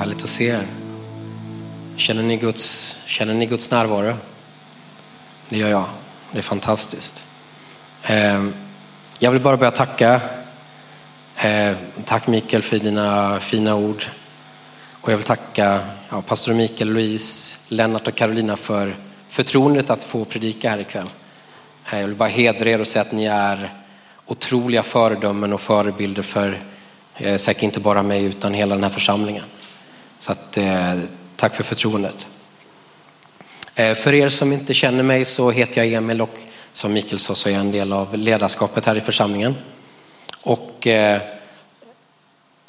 Härligt att se er. Känner ni Guds, känner ni Guds närvaro? Det gör jag. Det är fantastiskt. Ehm, jag vill bara börja tacka. Ehm, tack Mikael för dina fina ord. Och jag vill tacka ja, pastor Mikael, Louise, Lennart och Carolina för förtroendet att få predika här ikväll. Ehm, jag vill bara hedra er och säga att ni är otroliga föredömen och förebilder för eh, säkert inte bara mig utan hela den här församlingen. Så att, eh, tack för förtroendet. Eh, för er som inte känner mig så heter jag Emil och som Mikael sa så är jag en del av ledarskapet här i församlingen. Och eh,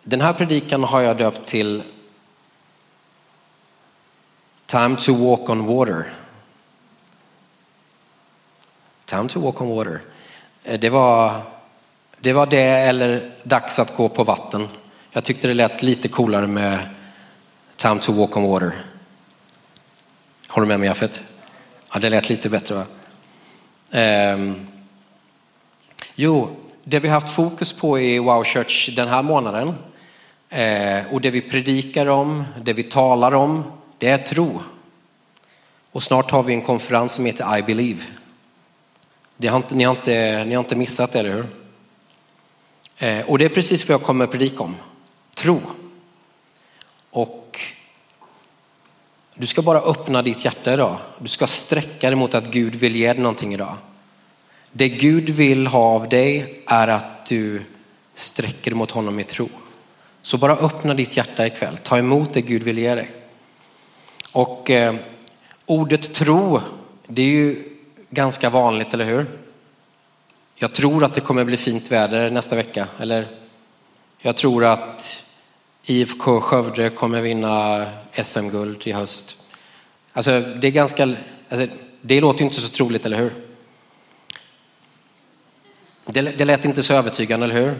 den här predikan har jag döpt till Time to walk on water. Time to walk on water. Eh, det var, det var det eller dags att gå på vatten. Jag tyckte det lät lite coolare med Time to walk on water. Håller du med mig Jafet? Ja, det lät lite bättre va? Um, jo, det vi haft fokus på i Wow Church den här månaden uh, och det vi predikar om, det vi talar om, det är tro. Och snart har vi en konferens som heter I Believe. Det har inte, ni, har inte, ni har inte missat det, eller hur? Eh, och det är precis vad jag kommer att predika om. Tro. Och du ska bara öppna ditt hjärta idag. Du ska sträcka dig mot att Gud vill ge dig någonting idag. Det Gud vill ha av dig är att du sträcker dig mot honom i tro. Så bara öppna ditt hjärta ikväll. Ta emot det Gud vill ge dig. Och eh, ordet tro, det är ju ganska vanligt, eller hur? Jag tror att det kommer bli fint väder nästa vecka. Eller jag tror att IFK Skövde kommer vinna SM-guld i höst. Alltså, det är ganska, alltså, det låter ju inte så troligt, eller hur? Det, det lät inte så övertygande, eller hur?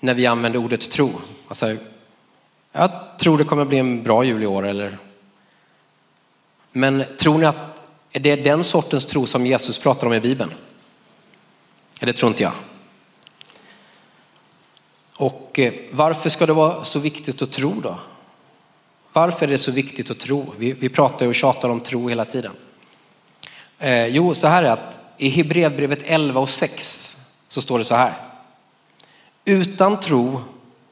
När vi använde ordet tro. Alltså, jag tror det kommer bli en bra jul i år, eller? Men tror ni att det är den sortens tro som Jesus pratar om i Bibeln? Det tror inte jag. Och eh, varför ska det vara så viktigt att tro då? Varför är det så viktigt att tro? Vi, vi pratar och tjatar om tro hela tiden. Eh, jo, så här är att i Hebreerbrevet 11 och 6 så står det så här. Utan tro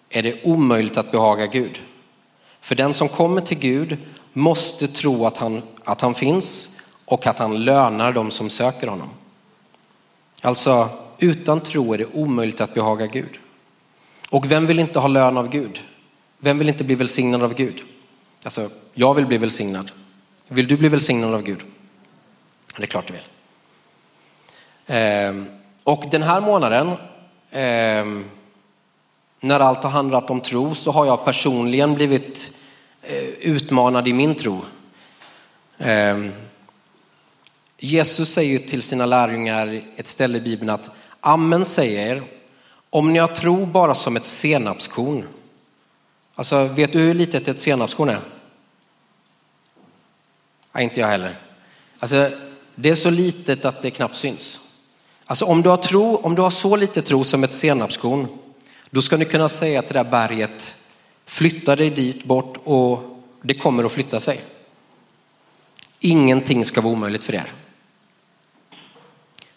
är det omöjligt att behaga Gud. För den som kommer till Gud måste tro att han, att han finns och att han lönar dem som söker honom. Alltså, utan tro är det omöjligt att behaga Gud. Och vem vill inte ha lön av Gud? Vem vill inte bli välsignad av Gud? Alltså, jag vill bli välsignad. Vill du bli välsignad av Gud? Det är klart du vill. Ehm, och den här månaden, ehm, när allt har handlat om tro, så har jag personligen blivit eh, utmanad i min tro. Ehm, Jesus säger till sina lärjungar ett ställe i Bibeln att Amen säger om ni har tro bara som ett senapskorn. Alltså vet du hur litet ett senapskorn är? Nej, inte jag heller. Alltså, det är så litet att det knappt syns. Alltså om du har tro, om du har så lite tro som ett senapskorn, då ska ni kunna säga till det där berget, flytta dig dit bort och det kommer att flytta sig. Ingenting ska vara omöjligt för er.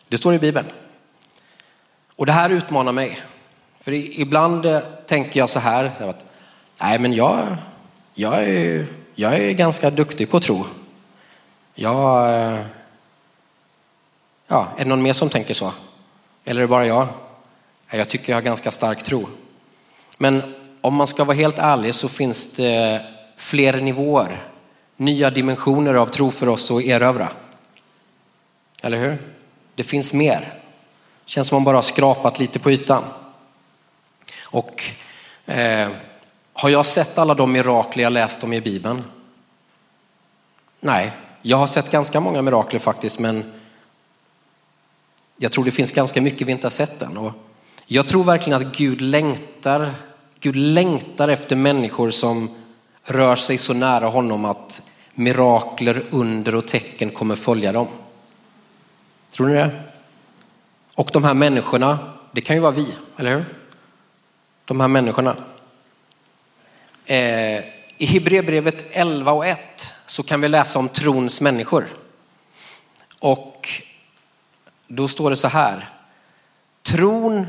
Det står i Bibeln. Och det här utmanar mig. För ibland eh, tänker jag så här, att, nej men jag, jag, är, jag är ganska duktig på tro. Jag, eh, ja, är det någon mer som tänker så? Eller är det bara jag? Jag tycker jag har ganska stark tro. Men om man ska vara helt ärlig så finns det fler nivåer, nya dimensioner av tro för oss att erövra. Eller hur? Det finns mer. Känns som man bara har skrapat lite på ytan. Och eh, har jag sett alla de mirakler jag läst om i Bibeln? Nej, jag har sett ganska många mirakler faktiskt, men jag tror det finns ganska mycket vi inte har sett än. Och jag tror verkligen att Gud längtar, Gud längtar efter människor som rör sig så nära honom att mirakler, under och tecken kommer följa dem. Tror ni det? Och de här människorna, det kan ju vara vi, eller hur? De här människorna. Eh, I Hebreerbrevet 11 och 1 så kan vi läsa om trons människor. Och då står det så här. Tron,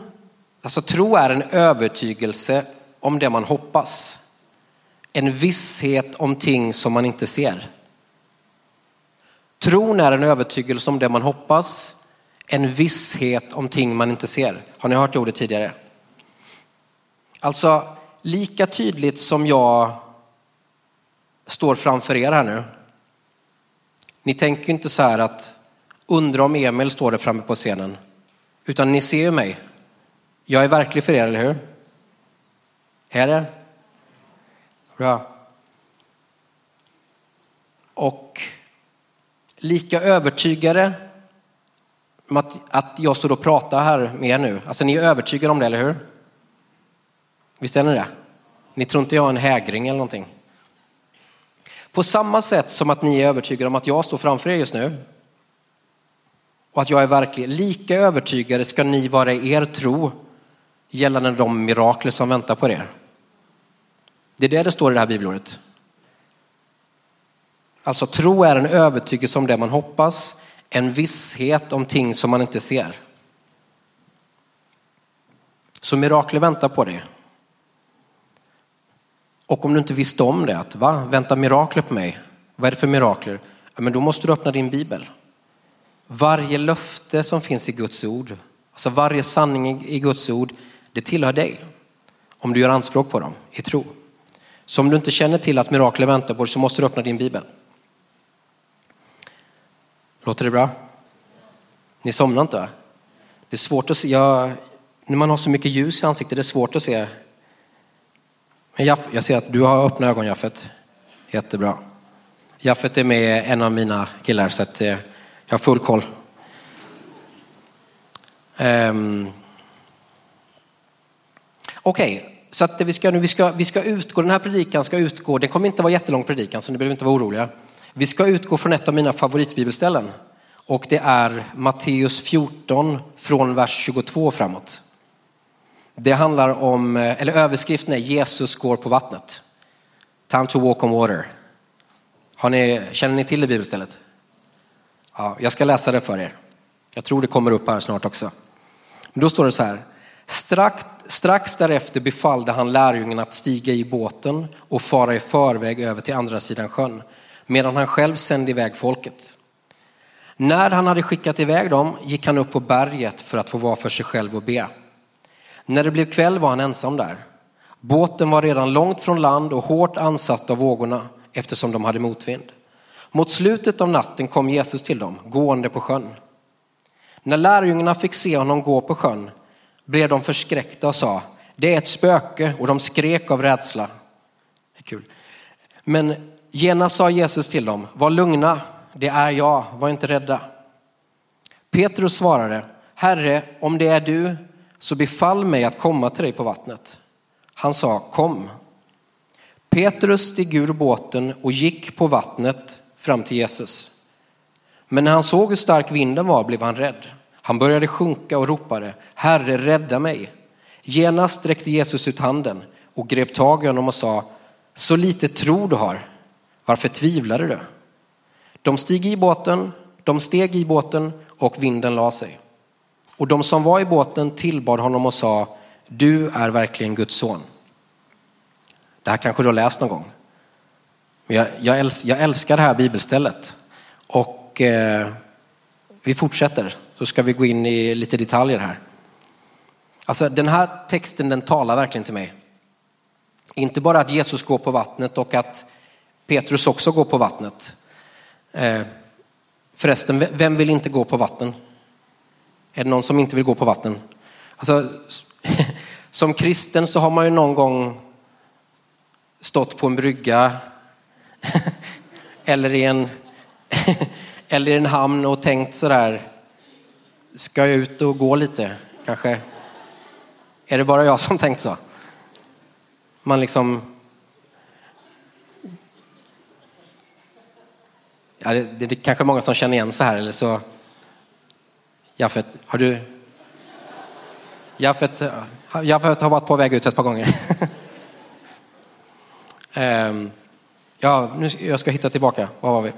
alltså tro är en övertygelse om det man hoppas. En visshet om ting som man inte ser. Tron är en övertygelse om det man hoppas, en visshet om ting man inte ser. Har ni hört det ordet tidigare? Alltså, lika tydligt som jag står framför er här nu. Ni tänker inte så här att undra om Emil står där framme på scenen. Utan ni ser ju mig. Jag är verklig för er, eller hur? Är det? Bra. Och lika övertygade att, att jag står och pratar här med er nu. Alltså ni är övertygade om det, eller hur? Visst är ni det? Ni tror inte jag är en hägring eller någonting? På samma sätt som att ni är övertygade om att jag står framför er just nu och att jag är verklig, lika övertygade ska ni vara i er tro gällande de mirakler som väntar på er. Det är det det står i det här bibelordet. Alltså tro är en övertygelse om det man hoppas, en visshet om ting som man inte ser. Så mirakler väntar på dig. Och om du inte visste om det, att va, väntar mirakler på mig? Vad är det för mirakler? Ja, men då måste du öppna din bibel. Varje löfte som finns i Guds ord, alltså varje sanning i Guds ord, det tillhör dig. Om du gör anspråk på dem i tro. Så om du inte känner till att mirakler väntar på dig så måste du öppna din bibel. Låter det bra? Ni somnar inte va? Det är svårt att se, jag, när man har så mycket ljus i ansiktet, det är svårt att se. Men Jaff, jag ser att du har öppna ögon Jaffet. Jättebra. Jaffet är med en av mina killar så att eh, jag har full koll. Um, Okej, okay. så att vi ska, nu, vi, ska, vi ska utgå, den här predikan ska utgå, det kommer inte vara jättelång predikan så ni behöver inte vara oroliga. Vi ska utgå från ett av mina favoritbibelställen och det är Matteus 14 från vers 22 framåt. Det handlar om, eller överskriften är Jesus går på vattnet. Time to walk on water. Har ni, känner ni till det bibelstället? Ja, jag ska läsa det för er. Jag tror det kommer upp här snart också. Men då står det så här. Strax, strax därefter befallde han lärjungen att stiga i båten och fara i förväg över till andra sidan sjön medan han själv sände iväg folket. När han hade skickat iväg dem gick han upp på berget för att få vara för sig själv och be. När det blev kväll var han ensam där. Båten var redan långt från land och hårt ansatt av vågorna eftersom de hade motvind. Mot slutet av natten kom Jesus till dem, gående på sjön. När lärjungarna fick se honom gå på sjön blev de förskräckta och sa, det är ett spöke och de skrek av rädsla. Kul. Men Genast sa Jesus till dem, var lugna, det är jag, var inte rädda. Petrus svarade, Herre, om det är du, så befall mig att komma till dig på vattnet. Han sa, kom. Petrus steg ur båten och gick på vattnet fram till Jesus. Men när han såg hur stark vinden var blev han rädd. Han började sjunka och ropade, Herre, rädda mig. Genast sträckte Jesus ut handen och grep tag i honom och sa, så lite tro du har. Varför tvivlade du? De steg i båten, de steg i båten och vinden la sig. Och de som var i båten tillbad honom och sa, du är verkligen Guds son. Det här kanske du har läst någon gång. Men jag, jag, älskar, jag älskar det här bibelstället. Och eh, vi fortsätter, så ska vi gå in i lite detaljer här. Alltså den här texten den talar verkligen till mig. Inte bara att Jesus går på vattnet och att Petrus också går på vattnet. Eh, förresten, vem vill inte gå på vatten? Är det någon som inte vill gå på vatten? Alltså, som kristen så har man ju någon gång stått på en brygga eller i en, eller i en hamn och tänkt sådär, ska jag ut och gå lite kanske? Är det bara jag som tänkt så? Man liksom Ja, det, det, det kanske är många som känner igen så här eller så. Jaffet, har du? Jaffet, Jaffet har varit på väg ut ett par gånger. um, ja, nu, jag ska hitta tillbaka. Var var vi?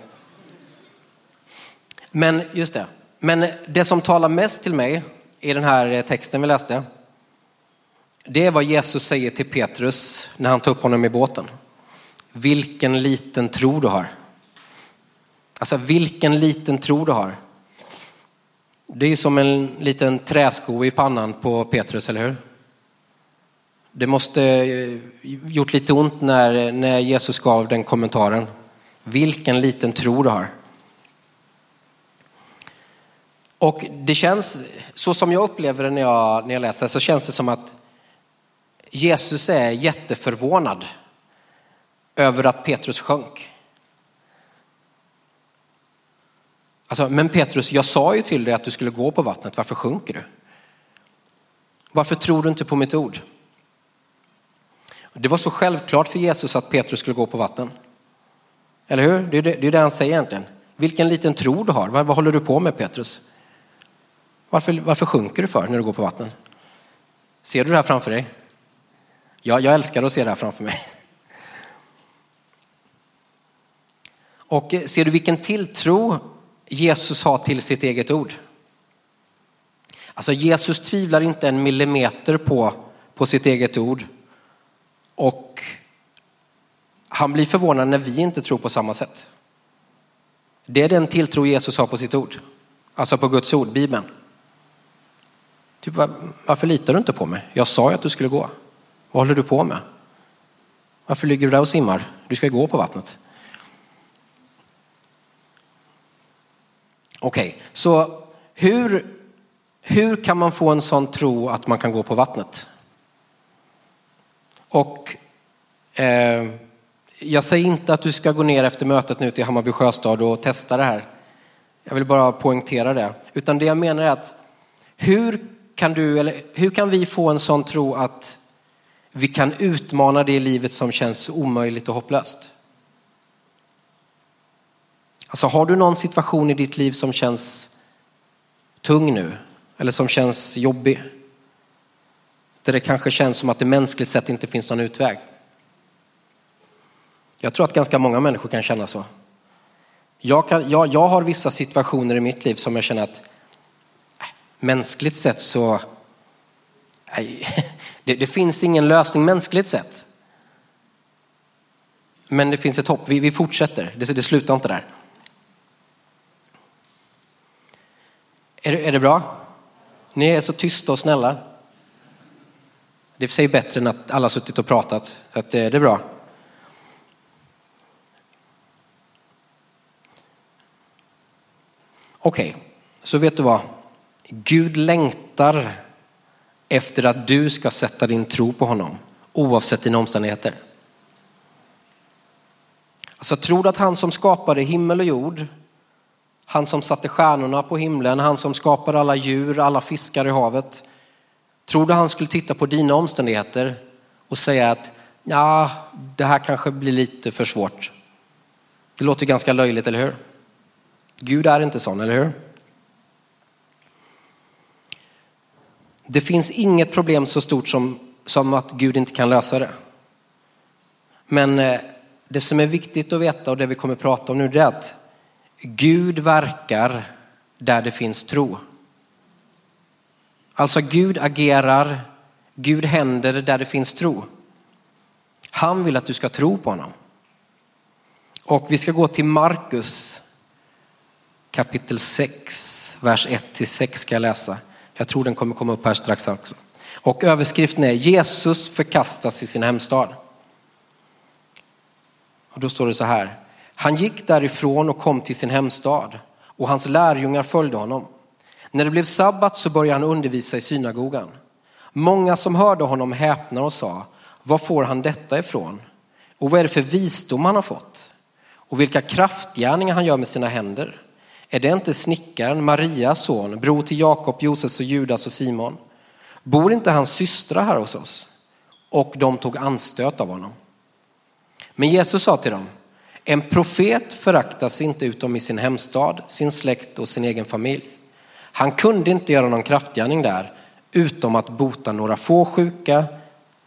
Men just det. Men det som talar mest till mig i den här eh, texten vi läste, det är vad Jesus säger till Petrus när han tar upp honom i båten. Vilken liten tro du har. Alltså vilken liten tro du har. Det är ju som en liten träsko i pannan på Petrus, eller hur? Det måste eh, gjort lite ont när, när Jesus gav den kommentaren. Vilken liten tro du har. Och det känns, så som jag upplever det när jag, när jag läser, så känns det som att Jesus är jätteförvånad över att Petrus sjönk. Alltså, men Petrus, jag sa ju till dig att du skulle gå på vattnet, varför sjunker du? Varför tror du inte på mitt ord? Det var så självklart för Jesus att Petrus skulle gå på vatten. Eller hur? Det är det, det, är det han säger egentligen. Vilken liten tro du har. Vad, vad håller du på med Petrus? Varför, varför sjunker du för när du går på vatten? Ser du det här framför dig? Ja, jag älskar att se det här framför mig. Och eh, ser du vilken tilltro Jesus har till sitt eget ord? Alltså Jesus tvivlar inte en millimeter på, på sitt eget ord. Och han blir förvånad när vi inte tror på samma sätt. Det är den tilltro Jesus har på sitt ord. Alltså på Guds ord, Bibeln. Typ, varför litar du inte på mig? Jag sa ju att du skulle gå. Vad håller du på med? Varför ligger du där och simmar? Du ska gå på vattnet. Okej, okay, så hur, hur kan man få en sån tro att man kan gå på vattnet? Och eh, jag säger inte att du ska gå ner efter mötet nu till Hammarby sjöstad och testa det här. Jag vill bara poängtera det. Utan det jag menar är att hur kan du, eller hur kan vi få en sån tro att vi kan utmana det i livet som känns omöjligt och hopplöst? Alltså har du någon situation i ditt liv som känns tung nu? Eller som känns jobbig? Där det kanske känns som att det mänskligt sett inte finns någon utväg. Jag tror att ganska många människor kan känna så. Jag, kan, jag, jag har vissa situationer i mitt liv som jag känner att äh, mänskligt sett så, nej, äh, det, det, finns ingen lösning mänskligt sett. Men det finns ett hopp, vi, vi fortsätter, det, det slutar inte där. Är det, är det bra? Ni är så tysta och snälla. Det är för sig bättre än att alla suttit och pratat, så att det, det är bra. Okej, okay, så vet du vad? Gud längtar efter att du ska sätta din tro på honom oavsett dina omständigheter. Alltså tror du att han som skapade himmel och jord, han som satte stjärnorna på himlen, han som skapade alla djur, alla fiskar i havet. Tror du han skulle titta på dina omständigheter och säga att ja, det här kanske blir lite för svårt. Det låter ganska löjligt, eller hur? Gud är inte sån, eller hur? Det finns inget problem så stort som, som att Gud inte kan lösa det. Men eh, det som är viktigt att veta och det vi kommer att prata om nu är att Gud verkar där det finns tro. Alltså Gud agerar, Gud händer där det finns tro. Han vill att du ska tro på honom. Och vi ska gå till Markus kapitel 6, vers 1-6 ska jag läsa. Jag tror den kommer komma upp här strax också. Och överskriften är Jesus förkastas i sin hemstad. Och då står det så här. Han gick därifrån och kom till sin hemstad och hans lärjungar följde honom. När det blev sabbat så började han undervisa i synagogan. Många som hörde honom häpnade och sa, var får han detta ifrån? Och vad är det för visdom han har fått? Och vilka kraftgärningar han gör med sina händer? Är det inte snickaren, Marias son, bror till Jakob, Josef och Judas och Simon? Bor inte hans systrar här hos oss? Och de tog anstöt av honom. Men Jesus sa till dem, en profet föraktas inte utom i sin hemstad, sin släkt och sin egen familj. Han kunde inte göra någon kraftgärning där utom att bota några få sjuka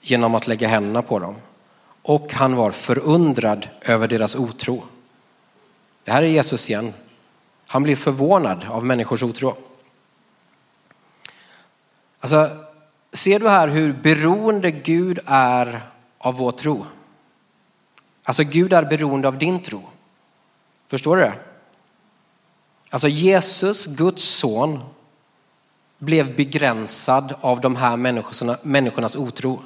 genom att lägga händerna på dem. och han var förundrad över deras otro. Det här är Jesus igen. Han blir förvånad av människors otro. Alltså, ser du här hur beroende Gud är av vår tro? Alltså Gud är beroende av din tro. Förstår du det? Alltså Jesus, Guds son, blev begränsad av de här människorna, människornas otro.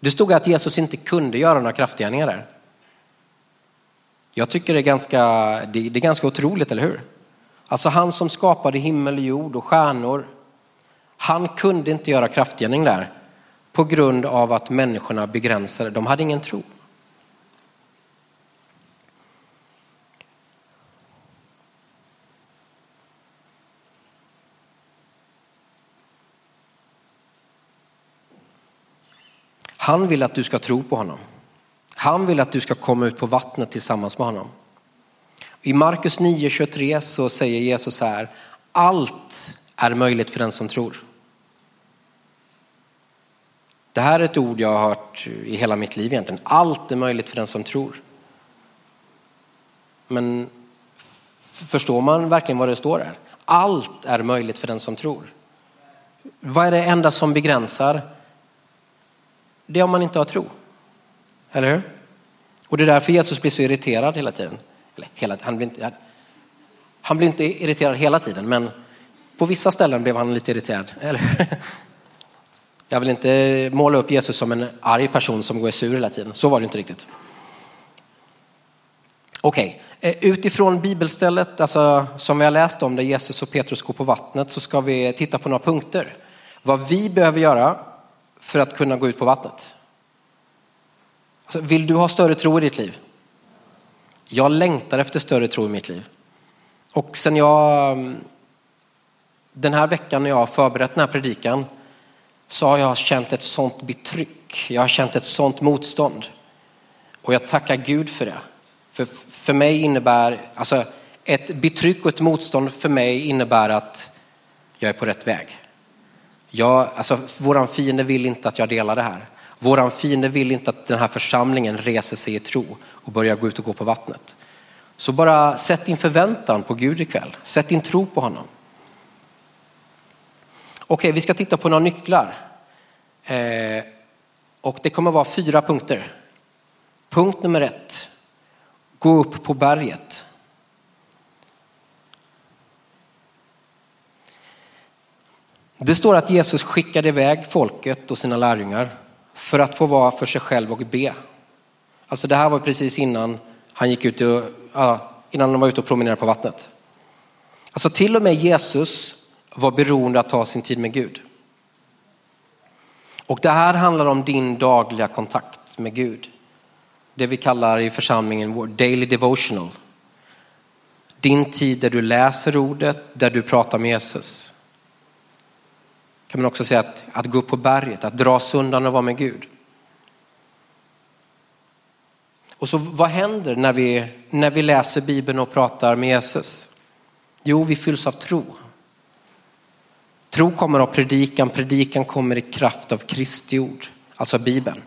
Det stod att Jesus inte kunde göra några kraftgärningar där. Jag tycker det är ganska, det är ganska otroligt, eller hur? Alltså han som skapade himmel, jord och stjärnor. Han kunde inte göra kraftgärning där på grund av att människorna begränsade. De hade ingen tro. Han vill att du ska tro på honom. Han vill att du ska komma ut på vattnet tillsammans med honom. I Markus 9.23 så säger Jesus så här, allt är möjligt för den som tror. Det här är ett ord jag har hört i hela mitt liv egentligen. Allt är möjligt för den som tror. Men förstår man verkligen vad det står här? Allt är möjligt för den som tror. Vad är det enda som begränsar? Det är om man inte har tro. Eller hur? Och det är därför Jesus blir så irriterad hela tiden. Eller hela, han, blir inte, han blir inte irriterad hela tiden, men på vissa ställen blev han lite irriterad. Eller hur? Jag vill inte måla upp Jesus som en arg person som går sur hela tiden. Så var det inte riktigt. Okej, okay. Utifrån bibelstället alltså, som vi har läst om där Jesus och Petrus går på vattnet så ska vi titta på några punkter. Vad vi behöver göra för att kunna gå ut på vattnet. Alltså, vill du ha större tro i ditt liv? Jag längtar efter större tro i mitt liv. Och sen jag, mm, den här veckan när jag har förberett den här predikan så har jag känt ett sånt betryck. Jag har känt ett sånt motstånd. Och jag tackar Gud för det. För, för mig innebär, alltså ett betryck och ett motstånd för mig innebär att jag är på rätt väg. Jag, alltså, våran fiende vill inte att jag delar det här. Våran fiende vill inte att den här församlingen reser sig i tro och börjar gå ut och gå på vattnet. Så bara sätt din förväntan på Gud ikväll. Sätt din tro på honom. Okej, vi ska titta på några nycklar. Eh, och det kommer vara fyra punkter. Punkt nummer ett. Gå upp på berget. Det står att Jesus skickade iväg folket och sina lärjungar för att få vara för sig själv och be. Alltså det här var precis innan han gick ut och, innan de var ute och promenerade på vattnet. Alltså till och med Jesus var beroende att ta sin tid med Gud. Och det här handlar om din dagliga kontakt med Gud. Det vi kallar i församlingen vår daily devotional. Din tid där du läser ordet, där du pratar med Jesus kan man också säga att, att gå upp på berget, att dra sig undan och vara med Gud. Och så vad händer när vi, när vi läser Bibeln och pratar med Jesus? Jo, vi fylls av tro. Tro kommer av predikan, predikan kommer i kraft av Kristi ord, alltså Bibeln.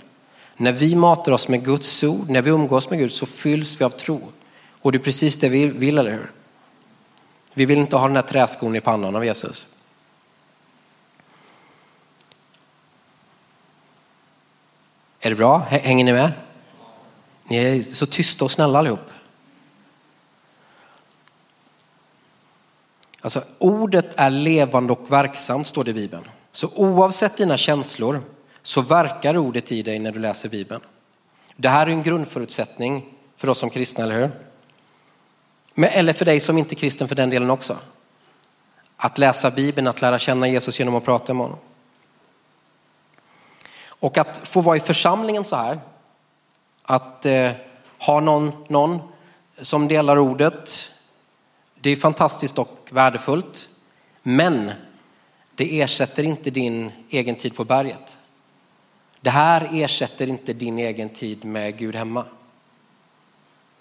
När vi matar oss med Guds ord, när vi umgås med Gud så fylls vi av tro. Och det är precis det vi vill, eller hur? Vi vill inte ha den här träskon i pannan av Jesus. Är det bra? Hänger ni med? Ni är så tysta och snälla allihop. Alltså, ordet är levande och verksamt står det i Bibeln. Så oavsett dina känslor så verkar ordet i dig när du läser Bibeln. Det här är en grundförutsättning för oss som kristna, eller hur? Men, eller för dig som inte är kristen för den delen också. Att läsa Bibeln, att lära känna Jesus genom att prata med honom. Och att få vara i församlingen så här, att eh, ha någon, någon som delar ordet, det är fantastiskt och värdefullt. Men det ersätter inte din egen tid på berget. Det här ersätter inte din egen tid med Gud hemma.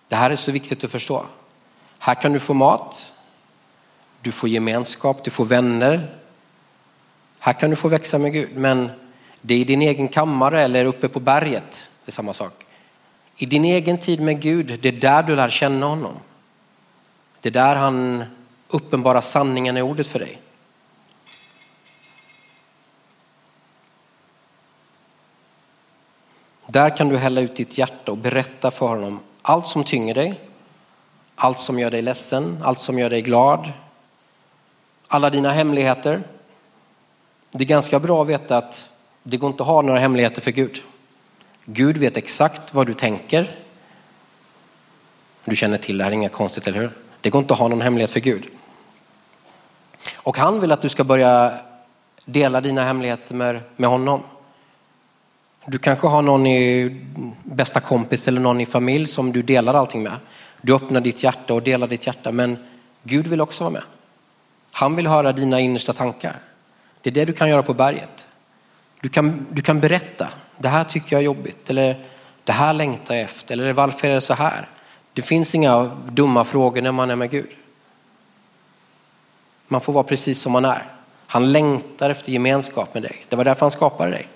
Det här är så viktigt att förstå. Här kan du få mat, du får gemenskap, du får vänner. Här kan du få växa med Gud, men det är i din egen kammare eller uppe på berget, det är samma sak. I din egen tid med Gud, det är där du lär känna honom. Det är där han uppenbarar sanningen i ordet för dig. Där kan du hälla ut ditt hjärta och berätta för honom allt som tynger dig, allt som gör dig ledsen, allt som gör dig glad, alla dina hemligheter. Det är ganska bra att veta att det går inte att ha några hemligheter för Gud. Gud vet exakt vad du tänker. Du känner till det här, inget konstigt, eller hur? Det går inte att ha någon hemlighet för Gud. Och han vill att du ska börja dela dina hemligheter med, med honom. Du kanske har någon i bästa kompis eller någon i familj som du delar allting med. Du öppnar ditt hjärta och delar ditt hjärta, men Gud vill också vara med. Han vill höra dina innersta tankar. Det är det du kan göra på berget. Du kan, du kan berätta, det här tycker jag är jobbigt, eller det här längtar jag efter, eller varför är det så här? Det finns inga dumma frågor när man är med Gud. Man får vara precis som man är. Han längtar efter gemenskap med dig. Det var därför han skapade dig.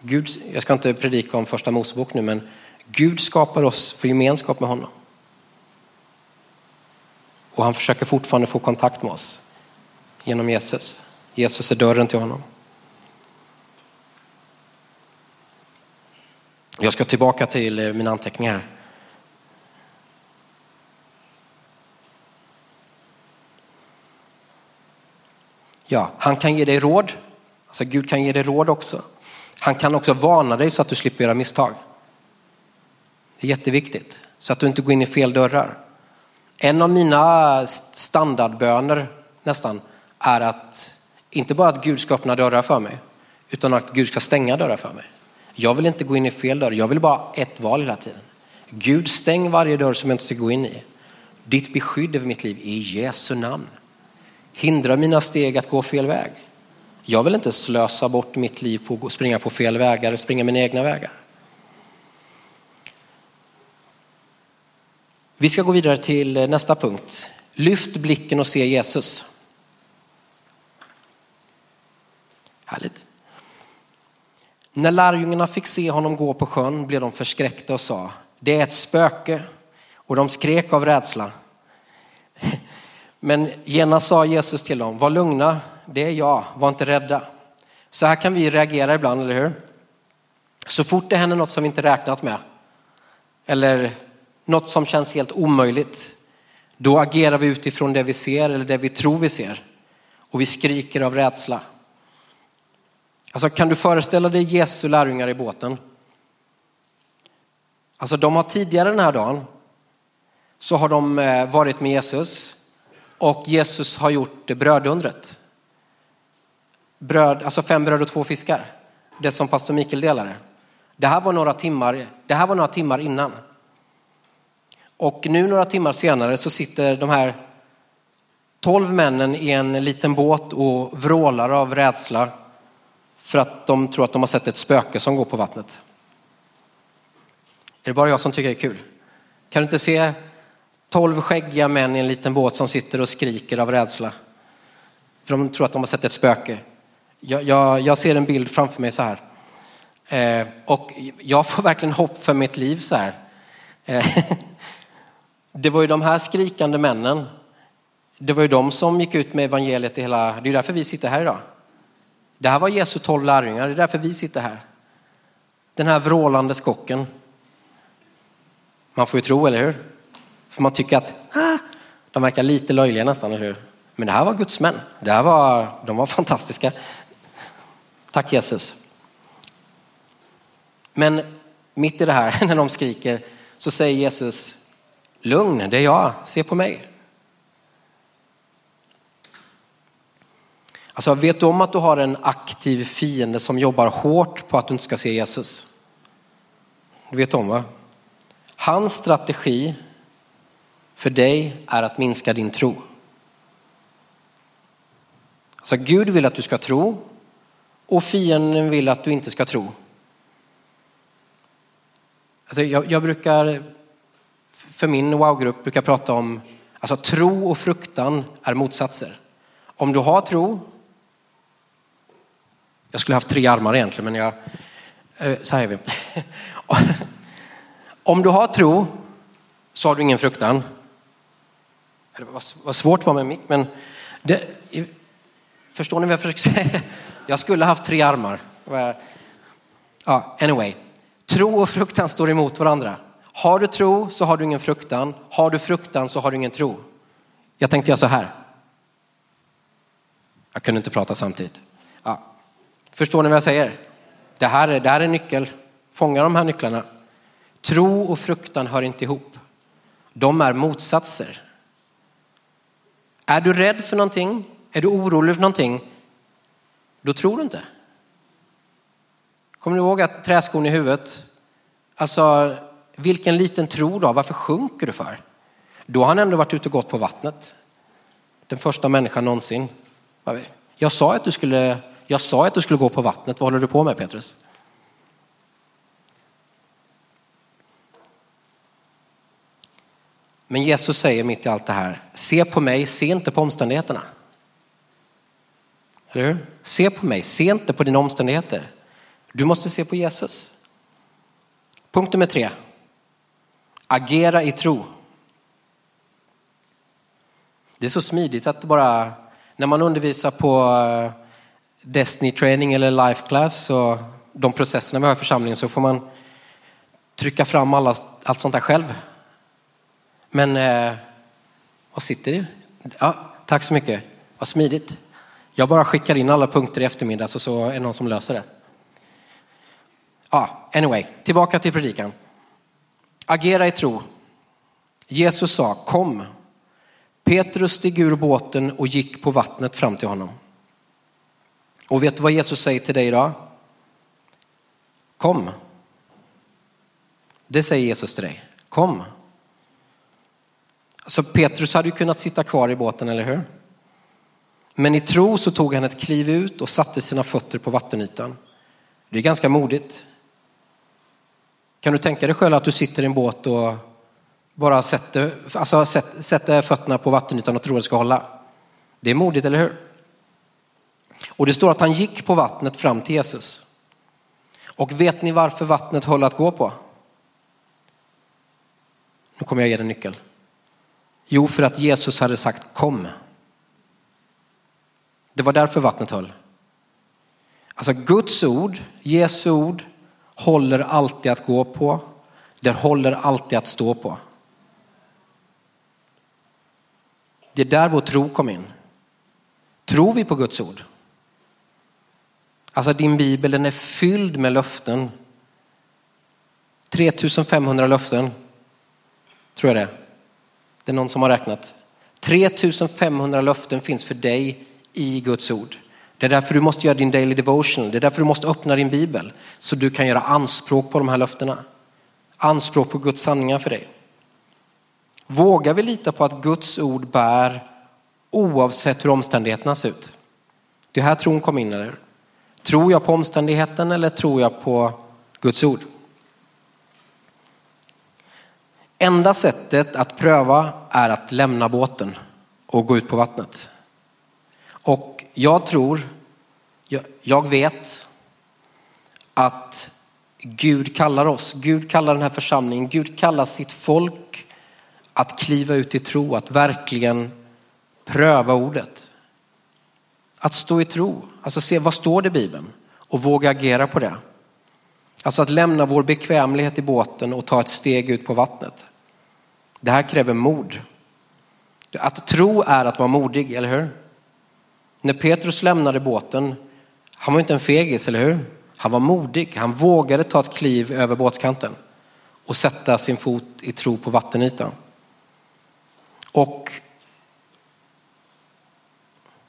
Gud, jag ska inte predika om första Mosebok nu, men Gud skapar oss för gemenskap med honom. Och han försöker fortfarande få kontakt med oss genom Jesus. Jesus är dörren till honom. Jag ska tillbaka till eh, mina anteckningar. Ja, han kan ge dig råd. Alltså Gud kan ge dig råd också. Han kan också varna dig så att du slipper göra misstag. Det är jätteviktigt så att du inte går in i fel dörrar. En av mina standardböner nästan är att inte bara att Gud ska öppna dörrar för mig utan att Gud ska stänga dörrar för mig. Jag vill inte gå in i fel dörr. Jag vill bara ha ett val hela tiden. Gud stäng varje dörr som jag inte ska gå in i. Ditt beskydd över mitt liv i Jesu namn. Hindra mina steg att gå fel väg. Jag vill inte slösa bort mitt liv på att springa på fel vägar och springa mina egna vägar. Vi ska gå vidare till nästa punkt. Lyft blicken och se Jesus. Härligt. När lärjungarna fick se honom gå på sjön blev de förskräckta och sa, det är ett spöke. Och de skrek av rädsla. Men genast sa Jesus till dem, var lugna, det är jag, var inte rädda. Så här kan vi reagera ibland, eller hur? Så fort det händer något som vi inte räknat med, eller något som känns helt omöjligt, då agerar vi utifrån det vi ser eller det vi tror vi ser. Och vi skriker av rädsla. Alltså kan du föreställa dig Jesu lärjungar i båten? Alltså de har tidigare den här dagen så har de eh, varit med Jesus och Jesus har gjort brödundret. Bröd, alltså fem bröd och två fiskar. Det som pastor Mikael delade. Det här var några timmar, det här var några timmar innan. Och nu några timmar senare så sitter de här tolv männen i en liten båt och vrålar av rädsla för att de tror att de har sett ett spöke som går på vattnet. Är det bara jag som tycker det är kul? Kan du inte se tolv skäggiga män i en liten båt som sitter och skriker av rädsla? För de tror att de har sett ett spöke. Jag, jag, jag ser en bild framför mig så här. Eh, och jag får verkligen hopp för mitt liv så här. Eh, det var ju de här skrikande männen. Det var ju de som gick ut med evangeliet i hela, det är därför vi sitter här idag. Det här var Jesu tolv lärjungar, det är därför vi sitter här. Den här vrålande skocken. Man får ju tro, eller hur? För man tycker att ah, de verkar lite löjliga nästan, eller hur? Men det här var Guds män. Det här var, de var fantastiska. Tack Jesus. Men mitt i det här, när de skriker, så säger Jesus, lugn, det är jag, se på mig. Alltså vet du om att du har en aktiv fiende som jobbar hårt på att du inte ska se Jesus? Du vet om va? Hans strategi för dig är att minska din tro. Alltså Gud vill att du ska tro och fienden vill att du inte ska tro. Alltså jag, jag brukar, för min wow-grupp brukar prata om, alltså tro och fruktan är motsatser. Om du har tro jag skulle haft tre armar egentligen, men jag... Eh, så här är vi. Om du har tro så har du ingen fruktan. Det var svårt att vara med mick, men det, förstår ni vad jag försöker säga? Jag skulle haft tre armar. Ja, anyway. Tro och fruktan står emot varandra. Har du tro så har du ingen fruktan. Har du fruktan så har du ingen tro. Jag tänkte göra så här. Jag kunde inte prata samtidigt. Förstår ni vad jag säger? Det här, är, det här är nyckel. Fånga de här nycklarna. Tro och fruktan hör inte ihop. De är motsatser. Är du rädd för någonting? Är du orolig för någonting? Då tror du inte. Kommer du ihåg att träskon i huvudet? Alltså, vilken liten tro då? Varför sjunker du för? Då har han ändå varit ute och gått på vattnet. Den första människan någonsin. Jag sa att du skulle, jag sa att du skulle gå på vattnet. Vad håller du på med Petrus? Men Jesus säger mitt i allt det här, se på mig, se inte på omständigheterna. Eller hur? Se på mig, se inte på dina omständigheter. Du måste se på Jesus. Punkt nummer tre. Agera i tro. Det är så smidigt att bara, när man undervisar på eh, Destiny Training eller Life Class och de processerna vi har i församlingen så får man trycka fram alla, allt sånt där själv. Men eh, vad sitter det? Ja, tack så mycket. Vad smidigt. Jag bara skickar in alla punkter i eftermiddag så, så är det någon som löser det. Ja, anyway, tillbaka till predikan. Agera i tro. Jesus sa kom. Petrus steg ur båten och gick på vattnet fram till honom. Och vet du vad Jesus säger till dig idag? Kom. Det säger Jesus till dig. Kom. Så Petrus hade ju kunnat sitta kvar i båten, eller hur? Men i tro så tog han ett kliv ut och satte sina fötter på vattenytan. Det är ganska modigt. Kan du tänka dig själv att du sitter i en båt och bara sätter, alltså sätter fötterna på vattenytan och tror att det ska hålla? Det är modigt, eller hur? Och det står att han gick på vattnet fram till Jesus. Och vet ni varför vattnet höll att gå på? Nu kommer jag ge dig en nyckel. Jo, för att Jesus hade sagt kom. Det var därför vattnet höll. Alltså Guds ord, Jesu ord, håller alltid att gå på. Det håller alltid att stå på. Det är där vår tro kom in. Tror vi på Guds ord? Alltså din bibel den är fylld med löften. 3500 löften, tror jag det Det är någon som har räknat. 3500 löften finns för dig i Guds ord. Det är därför du måste göra din daily devotion. Det är därför du måste öppna din bibel så du kan göra anspråk på de här löftena. Anspråk på Guds sanningar för dig. Vågar vi lita på att Guds ord bär oavsett hur omständigheterna ser ut? Det är här tron kom in, eller Tror jag på omständigheten eller tror jag på Guds ord? Enda sättet att pröva är att lämna båten och gå ut på vattnet. Och jag tror, jag vet att Gud kallar oss, Gud kallar den här församlingen, Gud kallar sitt folk att kliva ut i tro, att verkligen pröva ordet. Att stå i tro, alltså se vad står det i Bibeln och våga agera på det. Alltså att lämna vår bekvämlighet i båten och ta ett steg ut på vattnet. Det här kräver mod. Att tro är att vara modig, eller hur? När Petrus lämnade båten, han var inte en fegis, eller hur? Han var modig, han vågade ta ett kliv över båtskanten och sätta sin fot i tro på vattenytan. Och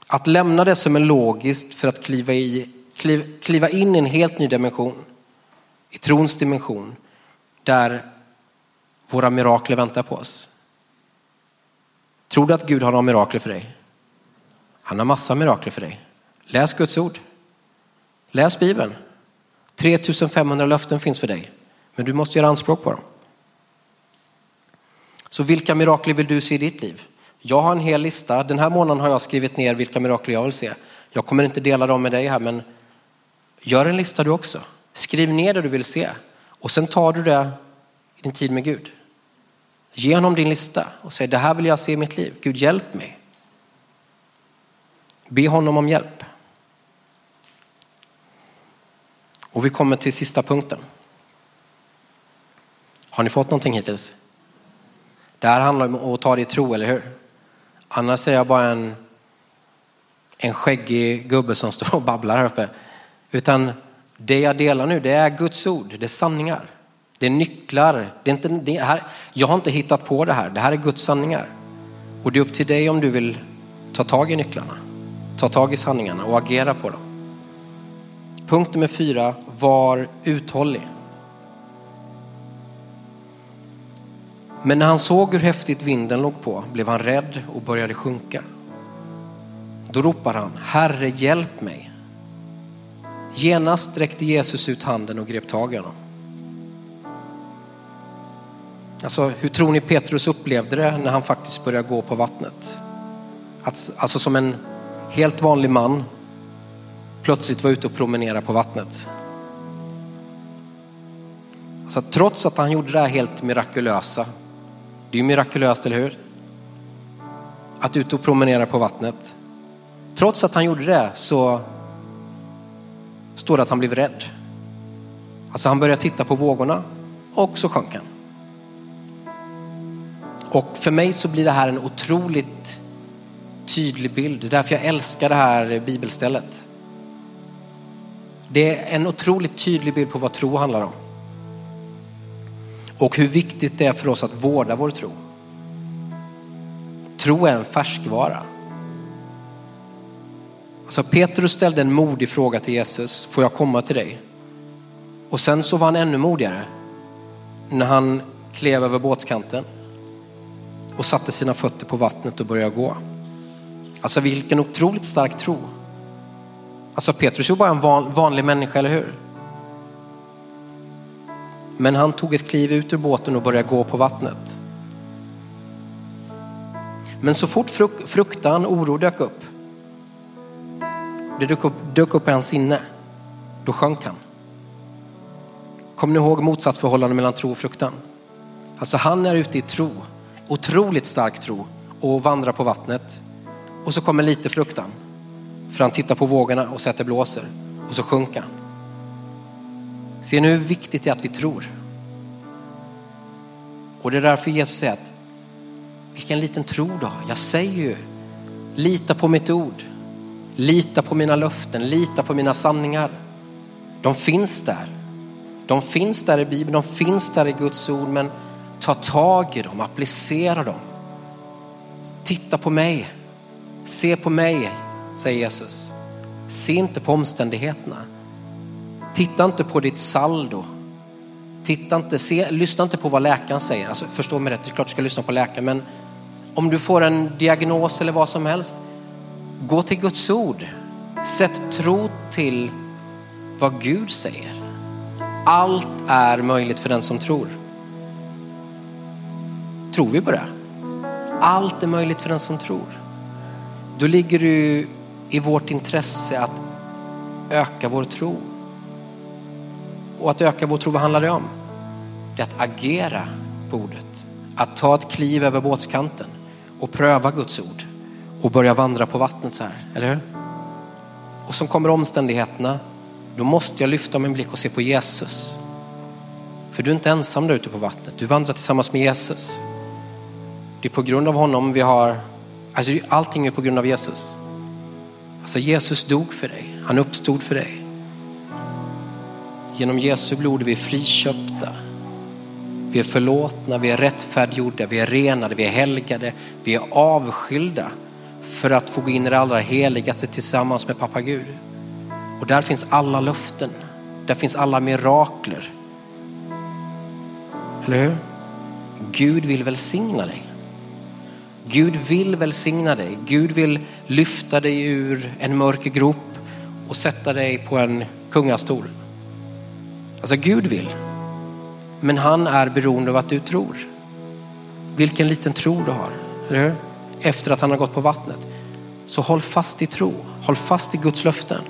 att lämna det som är logiskt för att kliva, i, kliv, kliva in i en helt ny dimension, i trons dimension, där våra mirakler väntar på oss. Tror du att Gud har några mirakler för dig? Han har massa mirakler för dig. Läs Guds ord. Läs Bibeln. 3500 löften finns för dig, men du måste göra anspråk på dem. Så vilka mirakler vill du se i ditt liv? Jag har en hel lista. Den här månaden har jag skrivit ner vilka mirakel jag vill se. Jag kommer inte dela dem med dig här, men gör en lista du också. Skriv ner det du vill se och sen tar du det i din tid med Gud. Ge honom din lista och säg det här vill jag se i mitt liv. Gud hjälp mig. Be honom om hjälp. Och vi kommer till sista punkten. Har ni fått någonting hittills? Det här handlar om att ta det i tro, eller hur? Annars är jag bara en, en skäggig gubbe som står och babblar här uppe. Utan det jag delar nu, det är Guds ord, det är sanningar. Det är nycklar. Det är inte, det här, jag har inte hittat på det här, det här är Guds sanningar. Och det är upp till dig om du vill ta tag i nycklarna, ta tag i sanningarna och agera på dem. Punkt nummer fyra, var uthållig. Men när han såg hur häftigt vinden låg på blev han rädd och började sjunka. Då ropar han, Herre hjälp mig. Genast sträckte Jesus ut handen och grep tag i honom. Alltså, hur tror ni Petrus upplevde det när han faktiskt började gå på vattnet? Att, alltså som en helt vanlig man plötsligt var ute och promenera på vattnet. Alltså, trots att han gjorde det här helt mirakulösa, det är ju mirakulöst, eller hur? Att ut och promenera på vattnet. Trots att han gjorde det så står det att han blev rädd. Alltså han började titta på vågorna och så sjönk han. Och för mig så blir det här en otroligt tydlig bild. Det är därför jag älskar det här bibelstället. Det är en otroligt tydlig bild på vad tro handlar om. Och hur viktigt det är för oss att vårda vår tro. Tro är en färskvara. Alltså Petrus ställde en modig fråga till Jesus, får jag komma till dig? Och sen så var han ännu modigare när han klev över båtskanten och satte sina fötter på vattnet och började gå. Alltså vilken otroligt stark tro. Alltså Petrus var bara en vanlig människa, eller hur? Men han tog ett kliv ut ur båten och började gå på vattnet. Men så fort fruktan, oro dök upp, det dök upp, dök upp i hans sinne, då sjönk han. Kommer ni ihåg motsatsförhållandet mellan tro och fruktan? Alltså han är ute i tro, otroligt stark tro och vandrar på vattnet. Och så kommer lite fruktan. För han tittar på vågorna och ser att det blåser och så sjunker han. Ser ni hur viktigt det är att vi tror? Och det är därför Jesus säger att vilken liten tro då? Jag säger ju, lita på mitt ord. Lita på mina löften, lita på mina sanningar. De finns där. De finns där i Bibeln, de finns där i Guds ord, men ta tag i dem, applicera dem. Titta på mig, se på mig, säger Jesus. Se inte på omständigheterna. Titta inte på ditt saldo. Titta inte, se, lyssna inte på vad läkaren säger. Alltså, förstå mig rätt, det är klart du ska lyssna på läkaren, men om du får en diagnos eller vad som helst, gå till Guds ord. Sätt tro till vad Gud säger. Allt är möjligt för den som tror. Tror vi på det? Allt är möjligt för den som tror. Då ligger det i vårt intresse att öka vår tro. Och att öka vår tro, vad handlar det om? Det är att agera på ordet. Att ta ett kliv över båtskanten och pröva Guds ord och börja vandra på vattnet så här, eller hur? Och så kommer omständigheterna, då måste jag lyfta min blick och se på Jesus. För du är inte ensam där ute på vattnet, du vandrar tillsammans med Jesus. Det är på grund av honom vi har, alltså allting är på grund av Jesus. Alltså Jesus dog för dig, han uppstod för dig. Genom Jesu blod är vi friköpta. Vi är förlåtna, vi är rättfärdiggjorda, vi är renade, vi är helgade, vi är avskilda för att få gå in i det allra heligaste tillsammans med pappa Gud. Och där finns alla löften. Där finns alla mirakler. Eller hur? Gud vill välsigna dig. Gud vill välsigna dig. Gud vill lyfta dig ur en mörk grop och sätta dig på en kungastol. Alltså Gud vill. Men han är beroende av att du tror. Vilken liten tro du har, eller hur? Efter att han har gått på vattnet. Så håll fast i tro, håll fast i Guds löften.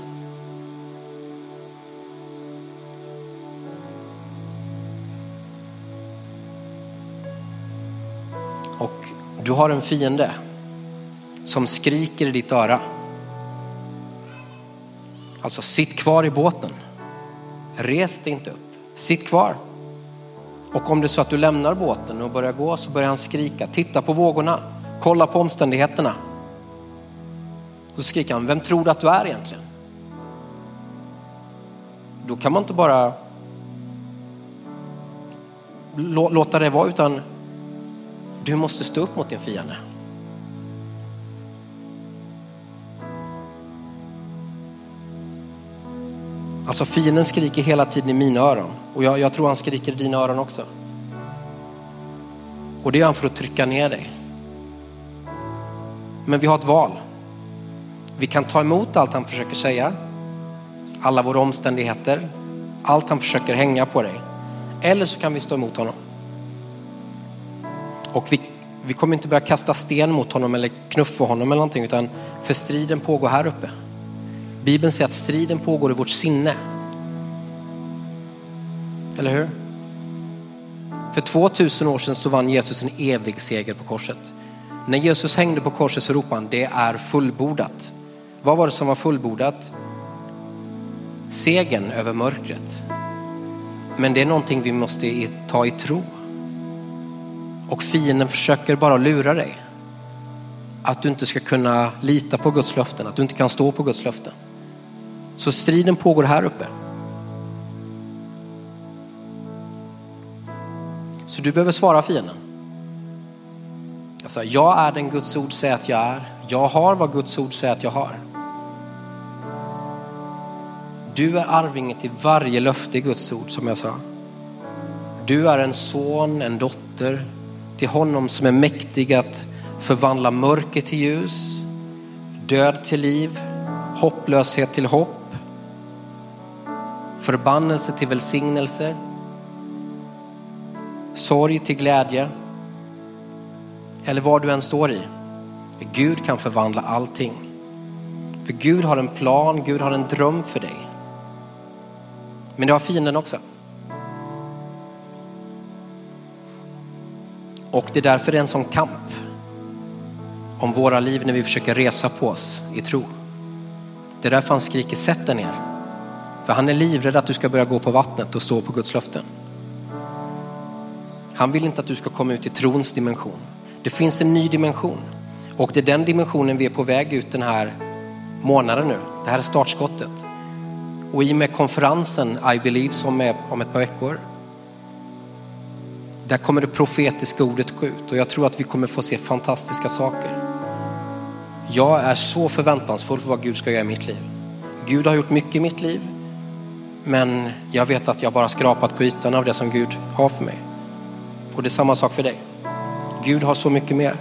Och du har en fiende som skriker i ditt öra. Alltså sitt kvar i båten. Res dig inte upp. Sitt kvar. Och om det är så att du lämnar båten och börjar gå så börjar han skrika. Titta på vågorna. Kolla på omständigheterna. Då skriker han, vem tror du att du är egentligen? Då kan man inte bara låta det vara utan du måste stå upp mot din fiende. Alltså fienden skriker hela tiden i mina öron och jag, jag tror han skriker i dina öron också. Och det gör han för att trycka ner dig. Men vi har ett val. Vi kan ta emot allt han försöker säga, alla våra omständigheter, allt han försöker hänga på dig. Eller så kan vi stå emot honom. Och vi, vi kommer inte börja kasta sten mot honom eller knuffa honom eller någonting utan för striden pågår här uppe. Bibeln säger att striden pågår i vårt sinne. Eller hur? För 2000 år sedan så vann Jesus en evig seger på korset. När Jesus hängde på korset så ropade han, det är fullbordat. Vad var det som var fullbordat? Segen över mörkret. Men det är någonting vi måste ta i tro. Och fienden försöker bara lura dig. Att du inte ska kunna lita på Guds löften, att du inte kan stå på Guds löften. Så striden pågår här uppe. Så du behöver svara fienden. Alltså, jag är den Guds ord säger att jag är. Jag har vad Guds ord säger att jag har. Du är arvinge till varje löfte i Guds ord som jag sa. Du är en son, en dotter till honom som är mäktig att förvandla mörker till ljus, död till liv, hopplöshet till hopp, förbannelse till välsignelser, sorg till glädje. Eller var du än står i. Gud kan förvandla allting. För Gud har en plan, Gud har en dröm för dig. Men det har fienden också. Och det är därför det är en sån kamp om våra liv när vi försöker resa på oss i tro. Det är därför han skriker sätt dig ner. För han är livrädd att du ska börja gå på vattnet och stå på Guds löften. Han vill inte att du ska komma ut i trons dimension. Det finns en ny dimension och det är den dimensionen vi är på väg ut den här månaden nu. Det här är startskottet. Och i och med konferensen I believe som är om ett par veckor. Där kommer det profetiska ordet gå ut och jag tror att vi kommer få se fantastiska saker. Jag är så förväntansfull för vad Gud ska göra i mitt liv. Gud har gjort mycket i mitt liv, men jag vet att jag bara skrapat på ytan av det som Gud har för mig. Och det är samma sak för dig. Gud har så mycket mer.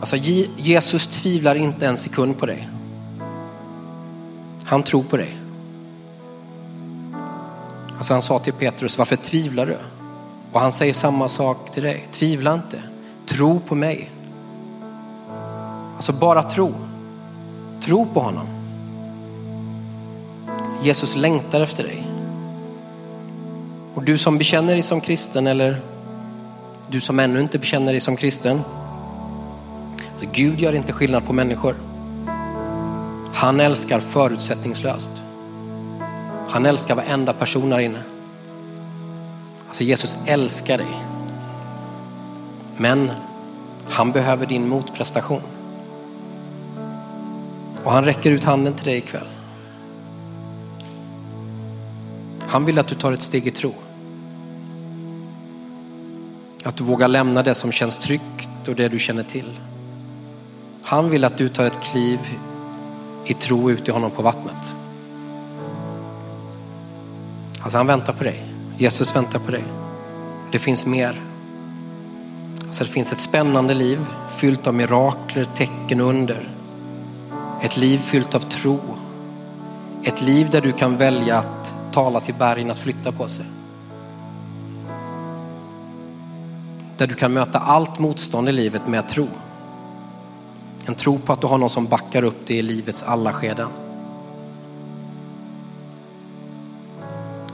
Alltså Jesus tvivlar inte en sekund på dig. Han tror på dig. Alltså han sa till Petrus, varför tvivlar du? Och han säger samma sak till dig. Tvivla inte. Tro på mig. Alltså bara tro. Tro på honom. Jesus längtar efter dig. Och du som bekänner dig som kristen eller du som ännu inte bekänner dig som kristen. Så Gud gör inte skillnad på människor. Han älskar förutsättningslöst. Han älskar varenda person här inne. Alltså Jesus älskar dig. Men han behöver din motprestation. Och han räcker ut handen till dig ikväll. Han vill att du tar ett steg i tro. Att du vågar lämna det som känns tryggt och det du känner till. Han vill att du tar ett kliv i tro ut i honom på vattnet. Alltså han väntar på dig. Jesus väntar på dig. Det finns mer. Alltså det finns ett spännande liv fyllt av mirakler, tecken och under. Ett liv fyllt av tro. Ett liv där du kan välja att tala till bergen att flytta på sig. Där du kan möta allt motstånd i livet med tro. En tro på att du har någon som backar upp dig i livets alla skeden.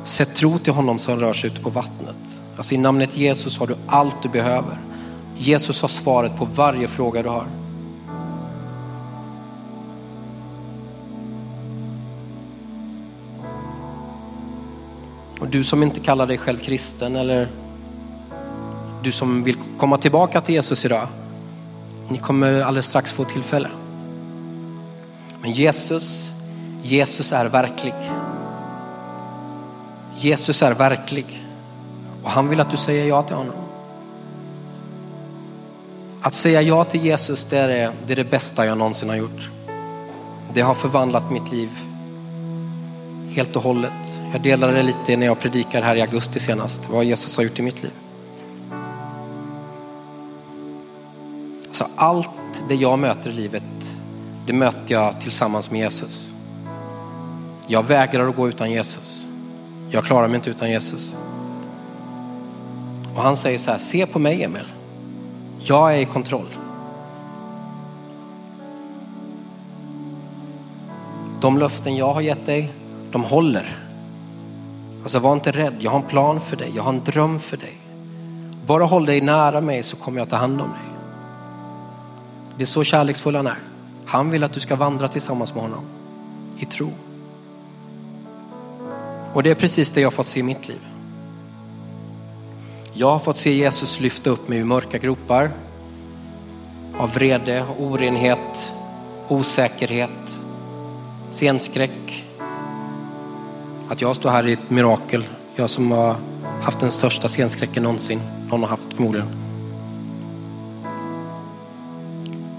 Sätt tro till honom som rör sig ute på vattnet. Alltså i namnet Jesus har du allt du behöver. Jesus har svaret på varje fråga du har. Du som inte kallar dig själv kristen eller du som vill komma tillbaka till Jesus idag. Ni kommer alldeles strax få tillfälle. Men Jesus, Jesus är verklig. Jesus är verklig och han vill att du säger ja till honom. Att säga ja till Jesus, det är det, det är det bästa jag någonsin har gjort. Det har förvandlat mitt liv helt och hållet. Jag delade det lite när jag predikade här i augusti senast, vad Jesus har gjort i mitt liv. Så allt det jag möter i livet, det möter jag tillsammans med Jesus. Jag vägrar att gå utan Jesus. Jag klarar mig inte utan Jesus. Och han säger så här, se på mig Emil. Jag är i kontroll. De löften jag har gett dig, de håller. Alltså var inte rädd, jag har en plan för dig, jag har en dröm för dig. Bara håll dig nära mig så kommer jag ta hand om dig. Det är så kärleksfull han är. Han vill att du ska vandra tillsammans med honom i tro. Och det är precis det jag har fått se i mitt liv. Jag har fått se Jesus lyfta upp mig ur mörka gropar av vrede, orenhet, osäkerhet, scenskräck. Att jag står här i ett mirakel. Jag som har haft den största scenskräcken någonsin någon har haft förmodligen.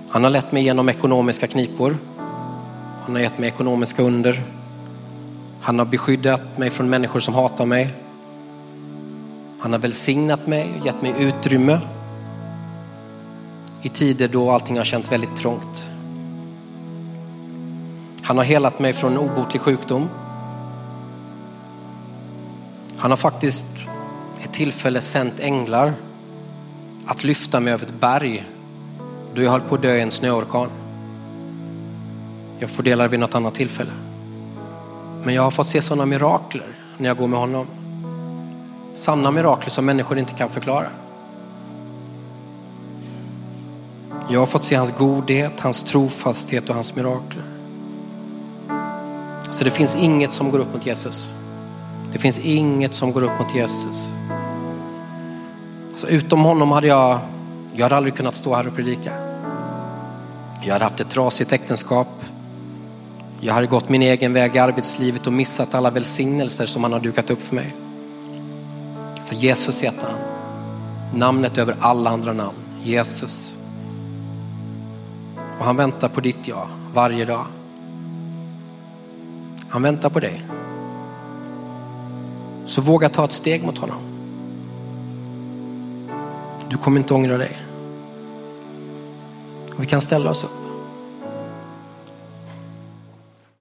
Han har lett mig genom ekonomiska knipor. Han har gett mig ekonomiska under. Han har beskyddat mig från människor som hatar mig. Han har välsignat mig och gett mig utrymme i tider då allting har känts väldigt trångt. Han har helat mig från obotlig sjukdom. Han har faktiskt ett tillfälle sänt änglar att lyfta mig över ett berg då jag höll på att dö i en snöorkan. Jag får dela det vid något annat tillfälle. Men jag har fått se sådana mirakler när jag går med honom. Sanna mirakler som människor inte kan förklara. Jag har fått se hans godhet, hans trofasthet och hans mirakler. Så det finns inget som går upp mot Jesus. Det finns inget som går upp mot Jesus. Alltså, utom honom hade jag, jag hade aldrig kunnat stå här och predika. Jag hade haft ett trasigt äktenskap. Jag hade gått min egen väg i arbetslivet och missat alla välsignelser som han har dukat upp för mig. Så Jesus heter han. Namnet över alla andra namn. Jesus. Och han väntar på ditt ja varje dag. Han väntar på dig. Så våga ta ett steg mot honom. Du kommer inte ångra dig. Vi kan ställa oss upp.